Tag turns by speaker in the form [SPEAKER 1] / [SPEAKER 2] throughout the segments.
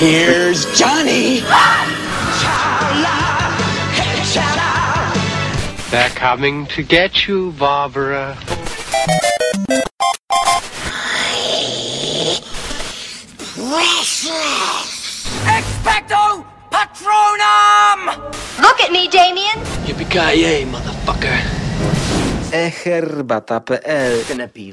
[SPEAKER 1] Here's Johnny.
[SPEAKER 2] They're coming to get you, Barbara.
[SPEAKER 3] Expecto Patronum!
[SPEAKER 4] Look at me, Damien.
[SPEAKER 1] Yippee-ki-yay, motherfucker.
[SPEAKER 5] eherbata.pl eh,
[SPEAKER 3] Gonna be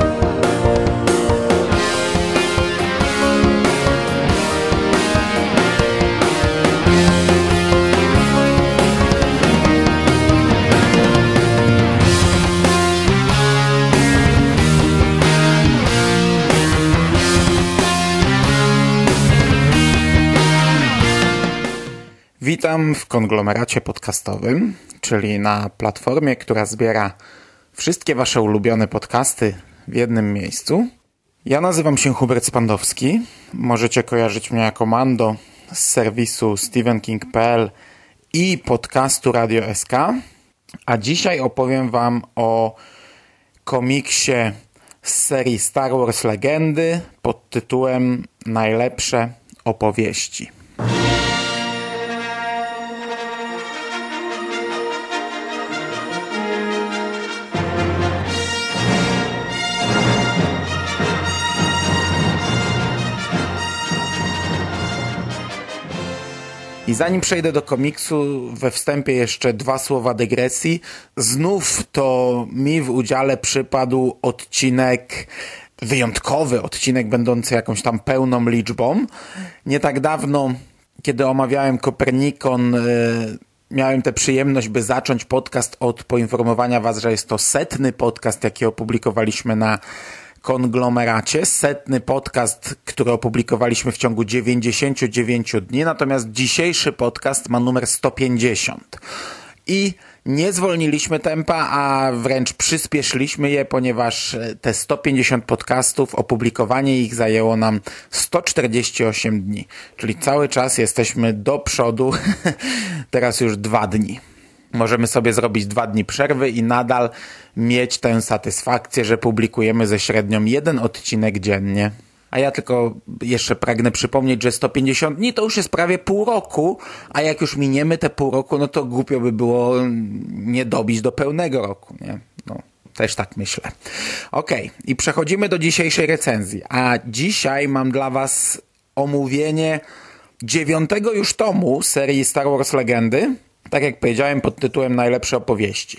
[SPEAKER 6] Konglomeracie podcastowym, czyli na platformie, która zbiera wszystkie Wasze ulubione podcasty w jednym miejscu. Ja nazywam się Hubert Spandowski. Możecie kojarzyć mnie jako Mando z serwisu stevenking.pl i podcastu Radio SK. A dzisiaj opowiem Wam o komiksie z serii Star Wars Legendy pod tytułem Najlepsze opowieści. I zanim przejdę do komiksu, we wstępie jeszcze dwa słowa dygresji. Znów to mi w udziale przypadł odcinek wyjątkowy, odcinek będący jakąś tam pełną liczbą. Nie tak dawno, kiedy omawiałem Kopernikon, yy, miałem tę przyjemność, by zacząć podcast od poinformowania Was, że jest to setny podcast, jaki opublikowaliśmy na konglomeracie. Setny podcast, który opublikowaliśmy w ciągu 99 dni, natomiast dzisiejszy podcast ma numer 150. I nie zwolniliśmy tempa, a wręcz przyspieszyliśmy je, ponieważ te 150 podcastów, opublikowanie ich zajęło nam 148 dni. Czyli cały czas jesteśmy do przodu, teraz już dwa dni możemy sobie zrobić dwa dni przerwy i nadal mieć tę satysfakcję, że publikujemy ze średnią jeden odcinek dziennie. A ja tylko jeszcze pragnę przypomnieć, że 150 dni to już jest prawie pół roku, a jak już miniemy te pół roku, no to głupio by było nie dobić do pełnego roku, nie? No, też tak myślę. Okay. i przechodzimy do dzisiejszej recenzji. A dzisiaj mam dla Was omówienie dziewiątego już tomu serii Star Wars Legendy, tak jak powiedziałem, pod tytułem Najlepsze opowieści.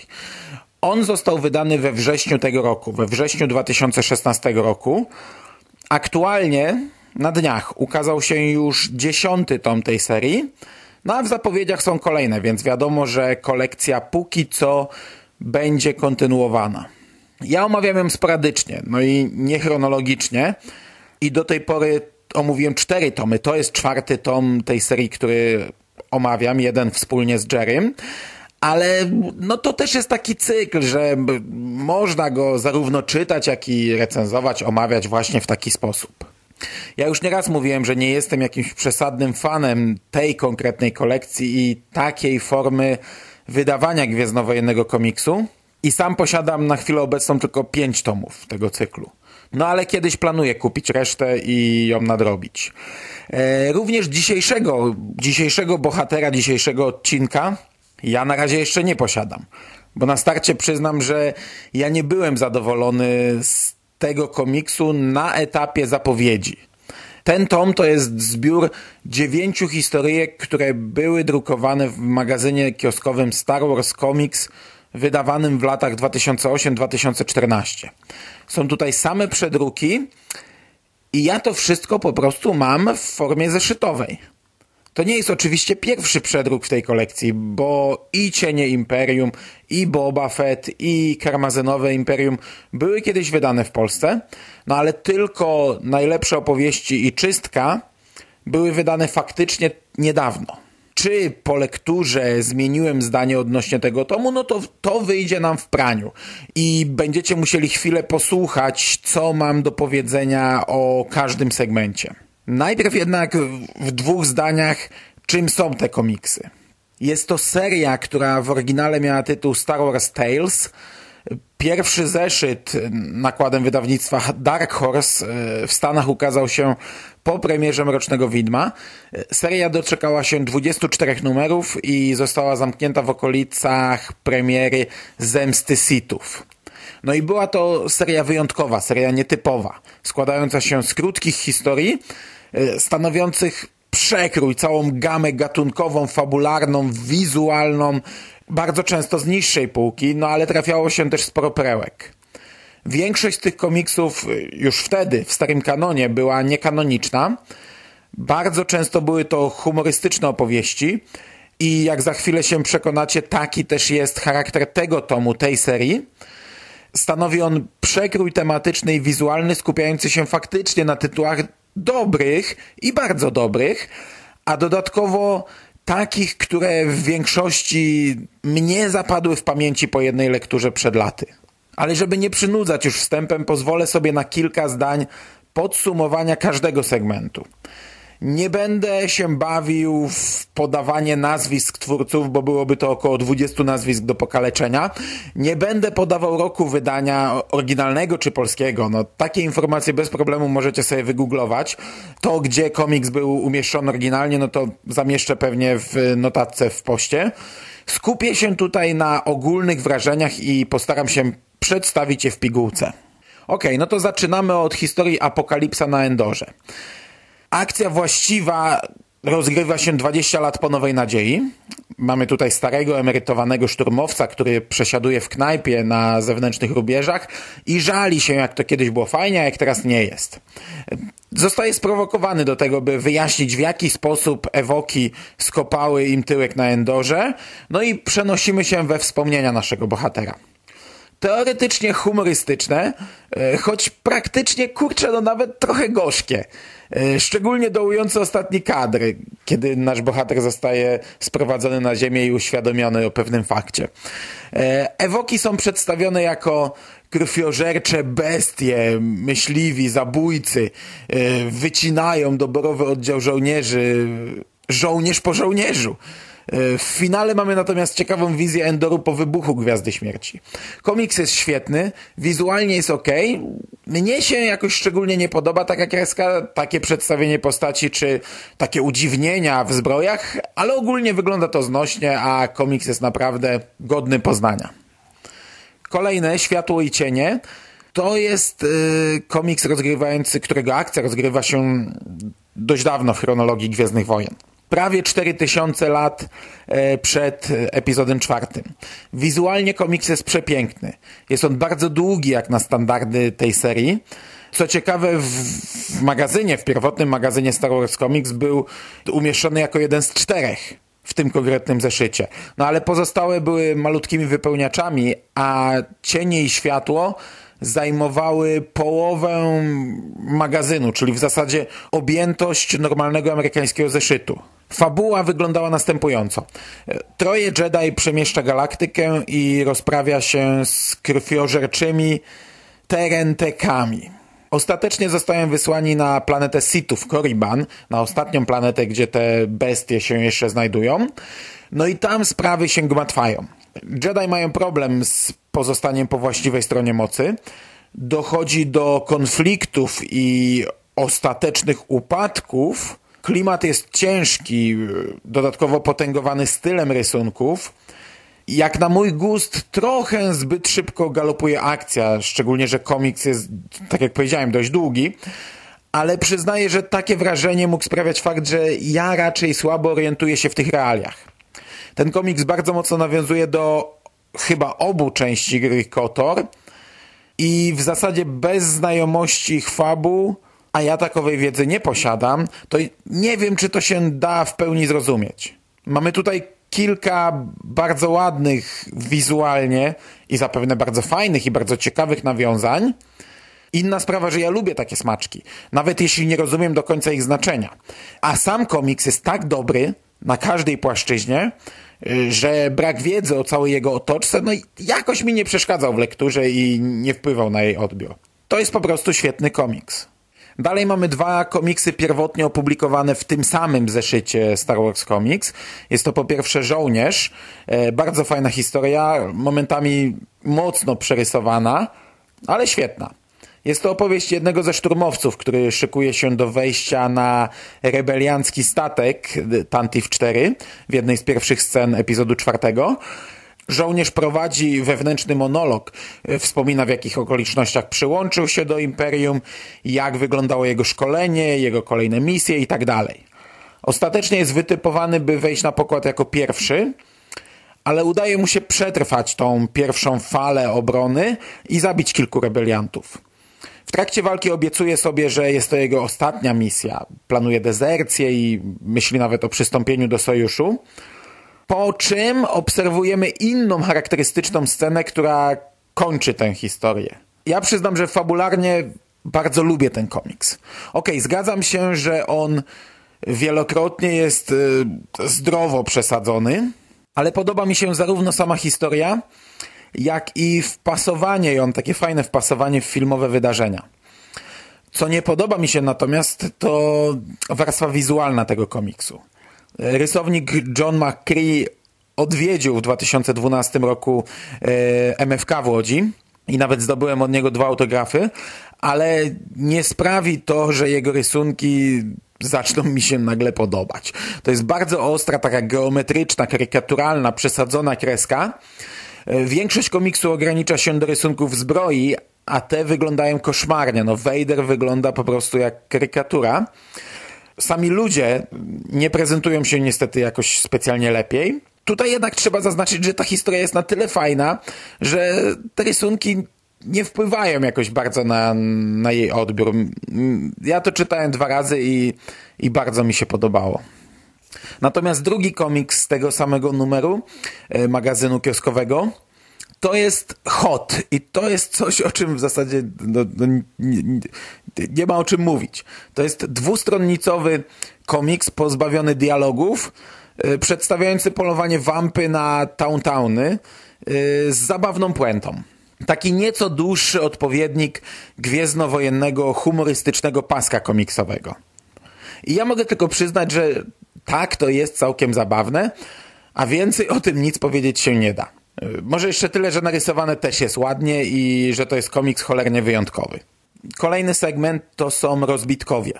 [SPEAKER 6] On został wydany we wrześniu tego roku, we wrześniu 2016 roku. Aktualnie na dniach ukazał się już dziesiąty tom tej serii, no a w zapowiedziach są kolejne, więc wiadomo, że kolekcja póki co będzie kontynuowana. Ja omawiam ją sporadycznie, no i niechronologicznie i do tej pory omówiłem cztery tomy. To jest czwarty tom tej serii, który omawiam, jeden wspólnie z Jerrym, ale no to też jest taki cykl, że można go zarówno czytać, jak i recenzować, omawiać właśnie w taki sposób. Ja już nieraz mówiłem, że nie jestem jakimś przesadnym fanem tej konkretnej kolekcji i takiej formy wydawania Gwiezdnowojennego komiksu i sam posiadam na chwilę obecną tylko pięć tomów tego cyklu. No ale kiedyś planuję kupić resztę i ją nadrobić. E, również dzisiejszego, dzisiejszego bohatera, dzisiejszego odcinka ja na razie jeszcze nie posiadam. Bo na starcie przyznam, że ja nie byłem zadowolony z tego komiksu na etapie zapowiedzi. Ten tom to jest zbiór dziewięciu historyjek, które były drukowane w magazynie kioskowym Star Wars Comics wydawanym w latach 2008-2014. Są tutaj same przedruki i ja to wszystko po prostu mam w formie zeszytowej. To nie jest oczywiście pierwszy przedruk w tej kolekcji, bo i Cienie Imperium, i Boba Fett, i Karmazynowe Imperium były kiedyś wydane w Polsce, no ale tylko najlepsze opowieści i czystka były wydane faktycznie niedawno. Czy po lekturze zmieniłem zdanie odnośnie tego tomu, no to to wyjdzie nam w praniu i będziecie musieli chwilę posłuchać, co mam do powiedzenia o każdym segmencie. Najpierw jednak w dwóch zdaniach, czym są te komiksy. Jest to seria, która w oryginale miała tytuł Star Wars Tales. Pierwszy zeszyt nakładem wydawnictwa Dark Horse e, w Stanach ukazał się po premierze Mrocznego Widma. Seria doczekała się 24 numerów i została zamknięta w okolicach premiery Zemsty Sithów. No i była to seria wyjątkowa, seria nietypowa, składająca się z krótkich historii, e, stanowiących przekrój, całą gamę gatunkową, fabularną, wizualną, bardzo często z niższej półki, no ale trafiało się też sporo perełek. Większość tych komiksów już wtedy w starym kanonie była niekanoniczna. Bardzo często były to humorystyczne opowieści i jak za chwilę się przekonacie, taki też jest charakter tego tomu, tej serii. Stanowi on przekrój tematyczny i wizualny skupiający się faktycznie na tytułach dobrych i bardzo dobrych, a dodatkowo takich, które w większości mnie zapadły w pamięci po jednej lekturze przed laty. Ale żeby nie przynudzać już wstępem, pozwolę sobie na kilka zdań podsumowania każdego segmentu. Nie będę się bawił w podawanie nazwisk twórców, bo byłoby to około 20 nazwisk do pokaleczenia. Nie będę podawał roku wydania oryginalnego czy polskiego. No, takie informacje bez problemu możecie sobie wygooglować. To, gdzie komiks był umieszczony oryginalnie, no to zamieszczę pewnie w notatce w poście. Skupię się tutaj na ogólnych wrażeniach i postaram się przedstawić je w pigułce. Ok, no to zaczynamy od historii Apokalipsa na Endorze. Akcja właściwa rozgrywa się 20 lat po Nowej Nadziei. Mamy tutaj starego, emerytowanego szturmowca, który przesiaduje w knajpie na zewnętrznych rubieżach i żali się, jak to kiedyś było fajnie, a jak teraz nie jest. Zostaje sprowokowany do tego, by wyjaśnić, w jaki sposób ewoki skopały im tyłek na Endorze, no i przenosimy się we wspomnienia naszego bohatera teoretycznie humorystyczne, e, choć praktycznie, kurczę, no nawet trochę gorzkie. E, szczególnie dołujący ostatni kadr, kiedy nasz bohater zostaje sprowadzony na ziemię i uświadomiony o pewnym fakcie. E, ewoki są przedstawione jako krwiożercze bestie, myśliwi, zabójcy, wycinają doborowy oddział żołnierzy, żołnierz po żołnierzu. E, w finale mamy natomiast ciekawą wizję Endoru po wybuchu Gwiazdy Śmierci. Komiks jest świetny, wizualnie jest ok. Mnie się jakoś szczególnie nie podoba taka kreska, takie przedstawienie postaci, czy takie udziwnienia w zbrojach, ale ogólnie wygląda to znośnie, a komiks jest naprawdę godny poznania. Kolejne, Światło i Cienie. To jest yy, komiks rozgrywający, którego akcja rozgrywa się dość dawno w chronologii Gwiezdnych Wojen prawie 4000 lat e, przed epizodem czwartym. Wizualnie komiks jest przepiękny. Jest on bardzo długi jak na standardy tej serii. Co ciekawe, w, w magazynie, w pierwotnym magazynie Star Wars Comics był umieszczony jako jeden z czterech w tym konkretnym zeszycie. No ale pozostałe były malutkimi wypełniaczami, a cienie i światło zajmowały połowę magazynu, czyli w zasadzie objętość normalnego amerykańskiego zeszytu. Fabuła wyglądała następująco. Troje Jedi przemieszcza galaktykę i rozprawia się z krwiożerczymi terentekami. Ostatecznie zostają wysłani na planetę Sithów, Korriban, na ostatnią planetę, gdzie te bestie się jeszcze znajdują. No i tam sprawy się gmatwają. Jedi mają problem z pozostaniem po właściwej stronie mocy. Dochodzi do konfliktów i ostatecznych upadków, Klimat jest ciężki, dodatkowo potęgowany stylem rysunków. Jak na mój gust, trochę zbyt szybko galopuje akcja, szczególnie, że komiks jest, tak jak powiedziałem, dość długi. Ale przyznaję, że takie wrażenie mógł sprawiać fakt, że ja raczej słabo orientuję się w tych realiach. Ten komiks bardzo mocno nawiązuje do chyba obu części gry KOTOR i w zasadzie bez znajomości chwabu a ja takowej wiedzy nie posiadam, to nie wiem, czy to się da w pełni zrozumieć. Mamy tutaj kilka bardzo ładnych wizualnie i zapewne bardzo fajnych i bardzo ciekawych nawiązań. Inna sprawa, że ja lubię takie smaczki, nawet jeśli nie rozumiem do końca ich znaczenia. A sam komiks jest tak dobry, na każdej płaszczyźnie, y, że brak wiedzy o całej jego otoczce, no jakoś mi nie przeszkadzał w lekturze i nie wpływał na jej odbiór. To jest po prostu świetny komiks. Dalej mamy dwa komiksy pierwotnie opublikowane w tym samym zeszycie Star Wars Comics. Jest to po pierwsze Żołnierz, e, bardzo fajna historia, momentami mocno przerysowana, ale świetna. Jest to opowieść jednego ze szturmowców, który szykuje się do wejścia na rebeliancki statek Tantif 4 w jednej z pierwszych scen epizodu czwartego. Żołnierz prowadzi wewnętrzny monolog, e, wspomina w jakich okolicznościach przyłączył się do Imperium, jak wyglądało jego szkolenie, jego kolejne misje itd. Tak Ostatecznie jest wytypowany, by wejść na pokład jako pierwszy, ale udaje mu się przetrwać tą pierwszą falę obrony i zabić kilku rebeliantów. W trakcie walki obiecuje sobie, że jest to jego ostatnia misja. Planuje dezercję i myśli nawet o przystąpieniu do sojuszu. Po czym obserwujemy inną charakterystyczną scenę, która kończy tę historię. Ja przyznam, że fabularnie bardzo lubię ten komiks. Okej, okay, zgadzam się, że on wielokrotnie jest y, zdrowo przesadzony, ale podoba mi się zarówno sama historia, jak i wpasowanie ją, takie fajne wpasowanie w filmowe wydarzenia. Co nie podoba mi się natomiast, to warstwa wizualna tego komiksu. Rysownik John McCree odwiedził w 2012 roku e, MFK w Łodzi i nawet zdobyłem od niego dwa autografy, ale nie sprawi to, że jego rysunki zaczną mi się nagle podobać. To jest bardzo ostra, taka geometryczna, karykaturalna, przesadzona kreska. E, większość komiksu ogranicza się do rysunków zbroi, a te wyglądają koszmarnie. No Vader wygląda po prostu jak karykatura. Sami ludzie nie prezentują się niestety jakoś specjalnie lepiej. Tutaj jednak trzeba zaznaczyć, że ta historia jest na tyle fajna, że te rysunki nie wpływają jakoś bardzo na, na jej odbiór. Ja to czytałem dwa razy i, i bardzo mi się podobało. Natomiast drugi komiks z tego samego numeru e, magazynu kioskowego to jest hot i to jest coś, o czym w zasadzie no, no, nie, nie, ma o czym mówić. To jest dwustronnicowy komiks pozbawiony dialogów, yy, przedstawiający polowanie wampy na towntowny yy, z zabawną puentą. Taki nieco dłuższy odpowiednik gwiezdnowojennego, humorystycznego paska komiksowego. I ja mogę tylko przyznać, że tak, to jest całkiem zabawne, a więcej o tym nic powiedzieć się nie da. Może jeszcze tyle, że narysowane też jest ładnie i że to jest komiks cholernie wyjątkowy. Kolejny segment to są rozbitkowie.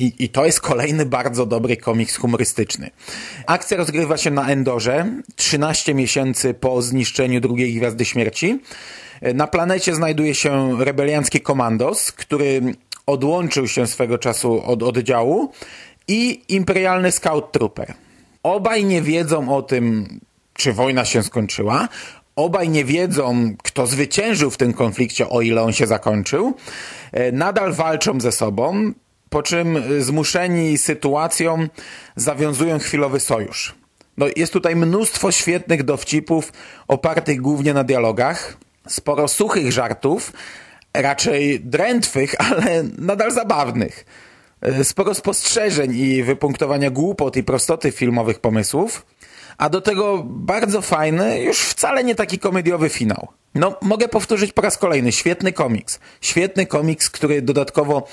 [SPEAKER 6] I, I to jest kolejny bardzo dobry komiks humorystyczny. Akcja rozgrywa się na Endorze, 13 miesięcy po zniszczeniu drugiej Gwiazdy Śmierci. Na planecie znajduje się rebeliancki komandos, który odłączył się swego czasu od oddziału i imperialny scout trooper. Obaj nie wiedzą o tym, czy wojna się skończyła. Obaj nie wiedzą, kto zwyciężył w tym konflikcie, o ile on się zakończył. E, nadal walczą ze sobą, po czym zmuszeni sytuacją zawiązują chwilowy sojusz. No, jest tutaj mnóstwo świetnych dowcipów opartych głównie na dialogach, sporo suchych żartów, raczej drętwych, ale nadal zabawnych. E, sporo spostrzeżeń i wypunktowania głupot i prostoty filmowych pomysłów a do tego bardzo fajny, już wcale nie taki komediowy finał. No, mogę powtórzyć po raz kolejny, świetny komiks. Świetny komiks, który dodatkowo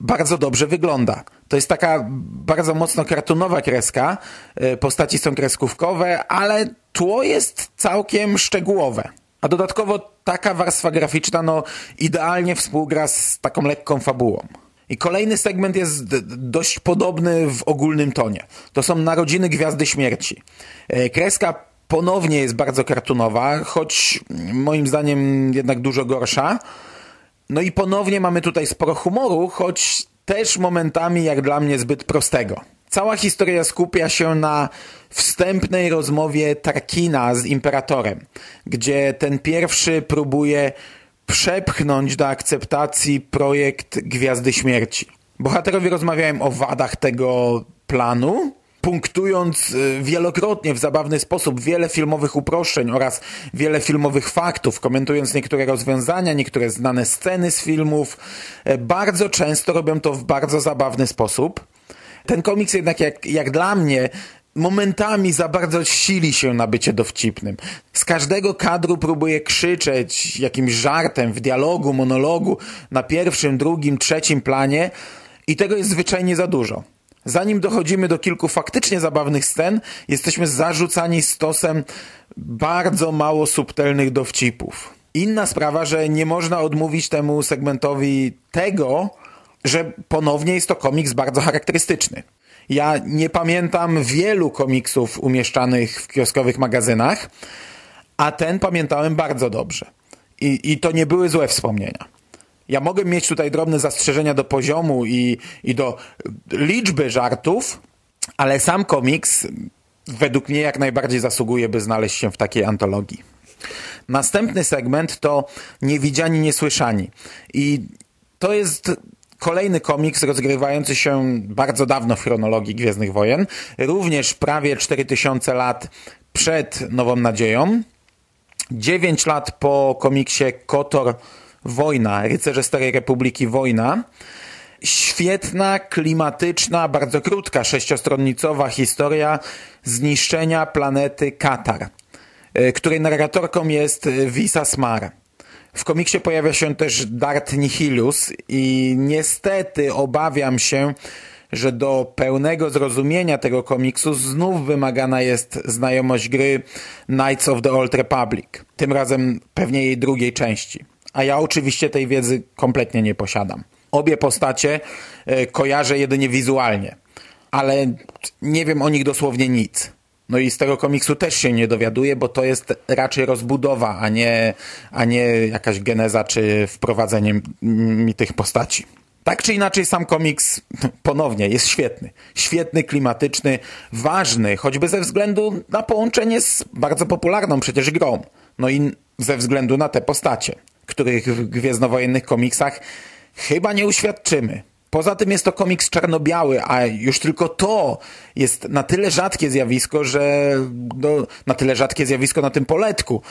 [SPEAKER 6] bardzo dobrze wygląda. To jest taka bardzo mocno kartunowa kreska, e, postaci są kreskówkowe, ale tło jest całkiem szczegółowe. A dodatkowo taka warstwa graficzna no, idealnie współgra z taką lekką fabułą. I kolejny segment jest dość podobny w ogólnym tonie. To są narodziny Gwiazdy Śmierci. E, kreska ponownie jest bardzo kartunowa, choć moim zdaniem jednak dużo gorsza. No i ponownie mamy tutaj sporo humoru, choć też momentami jak dla mnie zbyt prostego. Cała historia skupia się na wstępnej rozmowie Tarkina z Imperatorem, gdzie ten pierwszy próbuje przepchnąć do akceptacji projekt Gwiazdy Śmierci. Bohaterowie rozmawiają o wadach tego planu, punktując y, wielokrotnie w zabawny sposób wiele filmowych uproszczeń oraz wiele filmowych faktów, komentując niektóre rozwiązania, niektóre znane sceny z filmów. E, bardzo często robią to w bardzo zabawny sposób. Ten komiks jednak jak, jak dla mnie momentami za bardzo sili się na bycie dowcipnym. Z każdego kadru próbuje krzyczeć jakimś żartem w dialogu, monologu na pierwszym, drugim, trzecim planie i tego jest zwyczajnie za dużo. Zanim dochodzimy do kilku faktycznie zabawnych scen, jesteśmy zarzucani stosem bardzo mało subtelnych dowcipów. Inna sprawa, że nie można odmówić temu segmentowi tego, że ponownie jest to komiks bardzo charakterystyczny. Ja nie pamiętam wielu komiksów umieszczanych w kioskowych magazynach, a ten pamiętałem bardzo dobrze. I, i to nie były złe wspomnienia. Ja mogę mieć tutaj drobne zastrzeżenia do poziomu i, i do liczby żartów, ale sam komiks według mnie jak najbardziej zasługuje, by znaleźć się w takiej antologii. Następny segment to Niewidziani, Niesłyszani. I to jest kolejny komiks rozgrywający się bardzo dawno w chronologii Gwiezdnych Wojen, również prawie 4000 lat przed Nową Nadzieją, 9 lat po komiksie Kotor Wojna, Rycerze Starej Republiki Wojna. Świetna, klimatyczna, bardzo krótka, sześciostronnicowa historia zniszczenia planety Katar, e, której narratorką jest Visa Smar. W komiksie pojawia się też Dart Nihilus i niestety obawiam się, że do pełnego zrozumienia tego komiksu znów wymagana jest znajomość gry Knights of the Old Republic. Tym razem pewnie jej drugiej części. A ja oczywiście tej wiedzy kompletnie nie posiadam. Obie postacie e, kojarzę jedynie wizualnie, ale nie wiem o nich dosłownie nic. No i z tego komiksu też się nie dowiaduję, bo to jest raczej rozbudowa, a nie, a nie jakaś geneza czy wprowadzenie mi tych postaci. Tak czy inaczej sam komiks ponownie jest świetny. Świetny, klimatyczny, ważny, choćby ze względu na połączenie z bardzo popularną przecież grą. No i ze względu na te postacie, których w gwiezdnowojennych komiksach chyba nie uświadczymy. Poza tym jest to komiks czarno-biały, a już tylko to jest na tyle rzadkie zjawisko, że no, na tyle rzadkie zjawisko na tym poletku,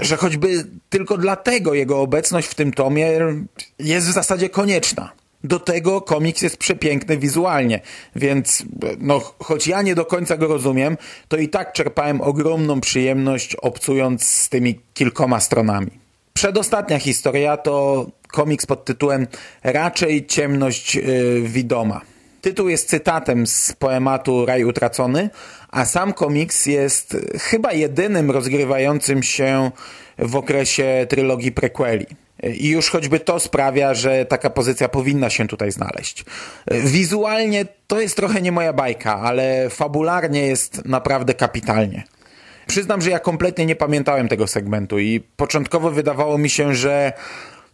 [SPEAKER 6] że choćby tylko dlatego jego obecność w tym tomie jest w zasadzie konieczna. Do tego komiks jest przepiękny wizualnie, więc no, choć ja nie do końca go rozumiem, to i tak czerpałem ogromną przyjemność obcując z tymi kilkoma stronami. Przedostatnia historia to komiks pod tytułem Raczej ciemność yy, widoma. Tytuł jest cytatem z poematu Raj Utracony, a sam komiks jest chyba jedynym rozgrywającym się w okresie trylogii prequeli. I już choćby to sprawia, że taka pozycja powinna się tutaj znaleźć. Wizualnie to jest trochę nie moja bajka, ale fabularnie jest naprawdę kapitalnie. Przyznam, że ja kompletnie nie pamiętałem tego segmentu i początkowo wydawało mi się, że,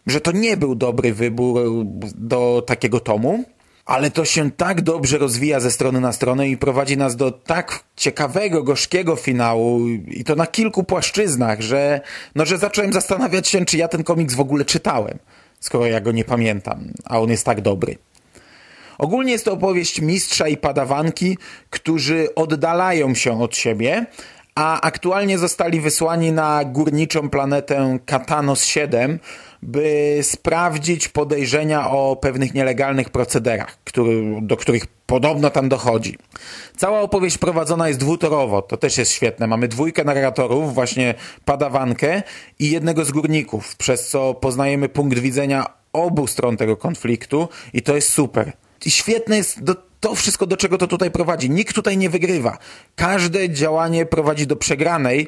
[SPEAKER 6] że to nie był dobry wybór do takiego tomu, ale to się tak dobrze rozwija ze strony na stronę i prowadzi nas do tak ciekawego, gorzkiego finału i to na kilku płaszczyznach, że, no, że zacząłem zastanawiać się, czy ja ten komiks w ogóle czytałem, skoro ja go nie pamiętam, a on jest tak dobry. Ogólnie jest to opowieść mistrza i padawanki, którzy oddalają się od siebie, a aktualnie zostali wysłani na górniczą planetę Katanos 7, by sprawdzić podejrzenia o pewnych nielegalnych procederach, który, do których podobno tam dochodzi. Cała opowieść prowadzona jest dwutorowo, to też jest świetne. Mamy dwójkę narratorów, właśnie padawankę i jednego z górników, przez co poznajemy punkt widzenia obu stron tego konfliktu i to jest super. I świetne jest do, to wszystko, do czego to tutaj prowadzi. Nikt tutaj nie wygrywa. Każde działanie prowadzi do przegranej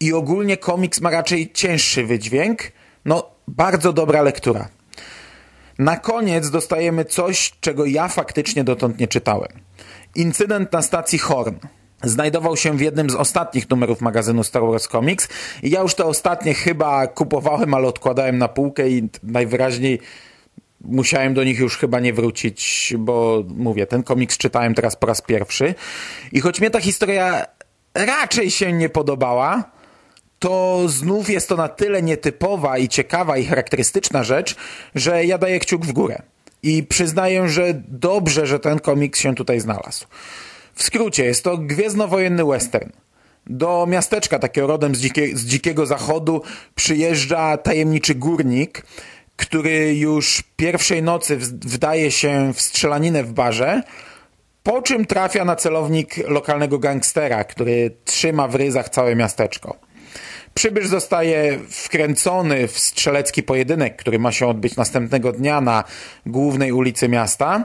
[SPEAKER 6] i ogólnie komiks ma raczej cięższy wydźwięk. No, bardzo dobra lektura. Na koniec dostajemy coś, czego ja faktycznie dotąd nie czytałem. Incydent na stacji Horn. Znajdował się w jednym z ostatnich numerów magazynu Star Wars Comics i ja już te ostatnie chyba kupowałem, ale odkładałem na półkę i najwyraźniej musiałem do nich już chyba nie wrócić, bo mówię, ten komiks czytałem teraz po raz pierwszy i choć mnie ta historia raczej się nie podobała, to znów jest to na tyle nietypowa i ciekawa i charakterystyczna rzecz, że ja daję kciuk w górę. I przyznaję, że dobrze, że ten komiks się tutaj znalazł. W skrócie, jest to gwiezdnowojenny western. Do miasteczka takiego rodem z, dzikie, z dzikiego zachodu przyjeżdża tajemniczy górnik, który już pierwszej nocy wdaje się w strzelaninę w barze, Po czym trafia na celownik lokalnego gangstera, który trzyma w ryzach całe miasteczko. Przybysz zostaje wkręcony w strzelecki pojedynek, który ma się odbyć następnego dnia na głównej ulicy miasta.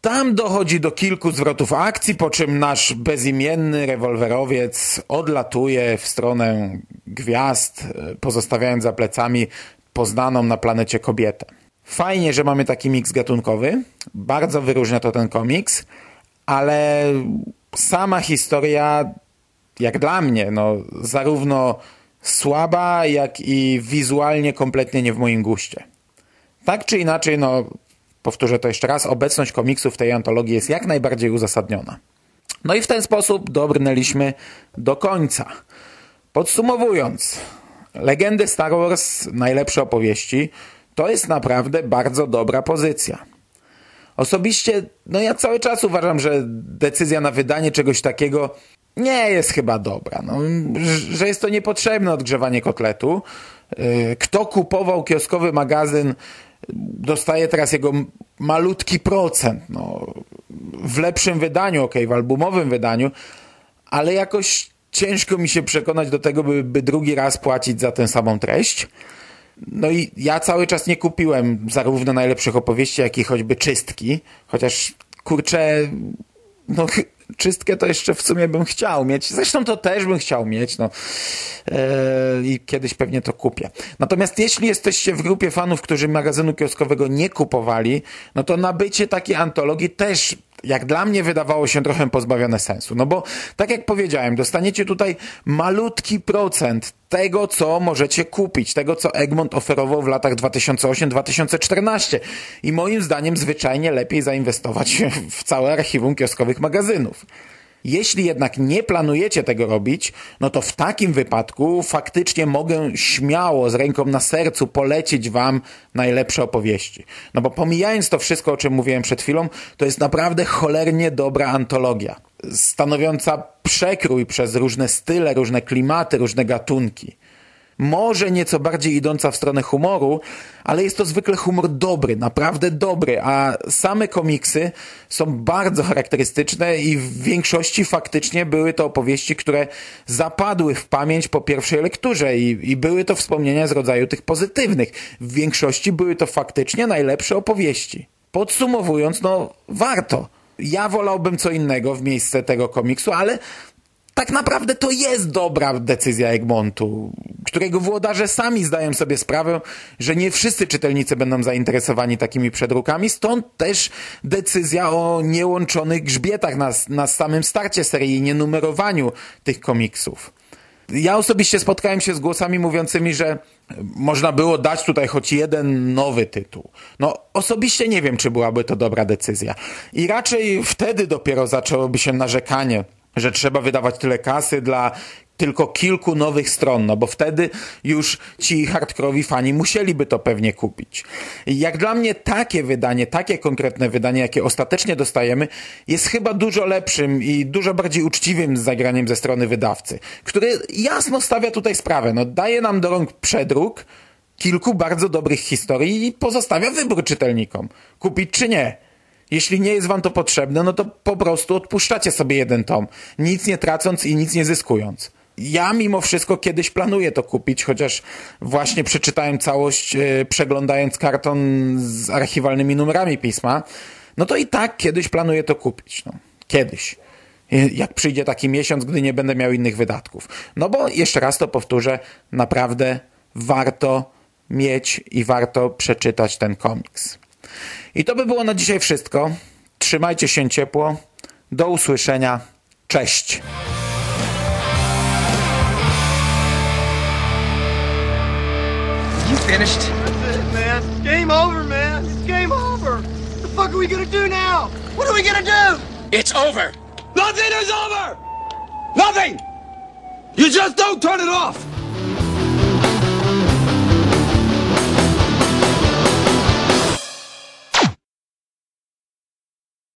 [SPEAKER 6] Tam dochodzi do kilku zwrotów akcji, po czym nasz bezimienny rewolwerowiec odlatuje w stronę gwiazd, e, pozostawiając za plecami poznaną na planecie kobietę. Fajnie, że mamy taki miks gatunkowy. Bardzo wyróżnia to ten komiks, ale sama historia, jak dla mnie, no, zarówno słaba, jak i wizualnie kompletnie nie w moim guście. Tak czy inaczej, no, powtórzę to jeszcze raz, obecność komiksu w tej antologii jest jak najbardziej uzasadniona. No i w ten sposób dobrnęliśmy do końca. Podsumowując, legendy Star Wars, najlepsze opowieści, to jest naprawdę bardzo dobra pozycja. Osobiście, no ja cały czas uważam, że decyzja na wydanie czegoś takiego nie jest chyba dobra. No, że jest to niepotrzebne odgrzewanie kotletu. Yy, Kto kupował kioskowy magazyn, dostaje teraz jego malutki procent. No, w lepszym wydaniu, ok, w albumowym wydaniu, ale jakoś ciężko mi się przekonać do tego, by, by drugi raz płacić za tę samą treść. No i ja cały czas nie kupiłem zarówno najlepszych opowieści, jak i choćby czystki, chociaż kurczę, no czystkę to jeszcze w sumie bym chciał mieć. Zresztą to też bym chciał mieć, no. Eee, I kiedyś pewnie to kupię. Natomiast jeśli jesteście w grupie fanów, którzy magazynu kioskowego nie kupowali, no to nabycie takiej antologii też jak dla mnie wydawało się trochę pozbawione sensu. No bo, tak jak powiedziałem, dostaniecie tutaj malutki procent tego, co możecie kupić, tego, co Egmont oferował w latach 2008-2014. I moim zdaniem zwyczajnie lepiej zainwestować w całe archiwum kioskowych magazynów. Jeśli jednak nie planujecie tego robić, no to w takim wypadku faktycznie mogę śmiało z ręką na sercu polecić wam najlepsze opowieści. No bo pomijając to wszystko, o czym mówiłem przed chwilą, to jest naprawdę cholernie dobra antologia. Stanowiąca przekrój przez różne style, różne klimaty, różne gatunki może nieco bardziej idąca w stronę humoru, ale jest to zwykle humor dobry, naprawdę dobry, a same komiksy są bardzo charakterystyczne i w większości faktycznie były to opowieści, które zapadły w pamięć po pierwszej lekturze i, i były to wspomnienia z rodzaju tych pozytywnych. W większości były to faktycznie najlepsze opowieści. Podsumowując, no warto. Ja wolałbym co innego w miejsce tego komiksu, ale tak naprawdę to jest dobra decyzja Egmontu, którego włodarze sami zdają sobie sprawę, że nie wszyscy czytelnicy będą zainteresowani takimi przedrukami, stąd też decyzja o niełączonych grzbietach na, na samym starcie serii i nienumerowaniu tych komiksów. Ja osobiście spotkałem się z głosami mówiącymi, że można było dać tutaj choć jeden nowy tytuł. No, osobiście nie wiem, czy byłaby to dobra decyzja. I raczej wtedy dopiero zaczęłoby się narzekanie że trzeba wydawać tyle kasy dla tylko kilku nowych stron, no bo wtedy już ci hardkorowi fani musieliby to pewnie kupić. Jak dla mnie takie wydanie, takie konkretne wydanie, jakie ostatecznie dostajemy, jest chyba dużo lepszym i dużo bardziej uczciwym zagraniem ze strony wydawcy, który jasno stawia tutaj sprawę. No, daje nam do rąk przedruk kilku bardzo dobrych historii i pozostawia wybór czytelnikom. Kupić czy nie. Jeśli nie jest wam to potrzebne, no to po prostu odpuszczacie sobie jeden tom, nic nie tracąc i nic nie zyskując. Ja mimo wszystko kiedyś planuję to kupić, chociaż właśnie przeczytałem całość, yy, przeglądając karton z archiwalnymi numerami pisma, no to i tak kiedyś planuję to kupić. No. Kiedyś. Jak przyjdzie taki miesiąc, gdy nie będę miał innych wydatków. No bo jeszcze raz to powtórzę, naprawdę warto mieć i warto przeczytać ten komiks. I to by było na dzisiaj wszystko. Trzymajcie się ciepło. Do usłyszenia. Cześć.
[SPEAKER 3] You finished?
[SPEAKER 1] That's it, man. Game over, man. It's game over. What the fuck are we gonna do now? What are we gonna do?
[SPEAKER 4] It's over.
[SPEAKER 1] Nothing is over! Nothing! You just don't turn it off!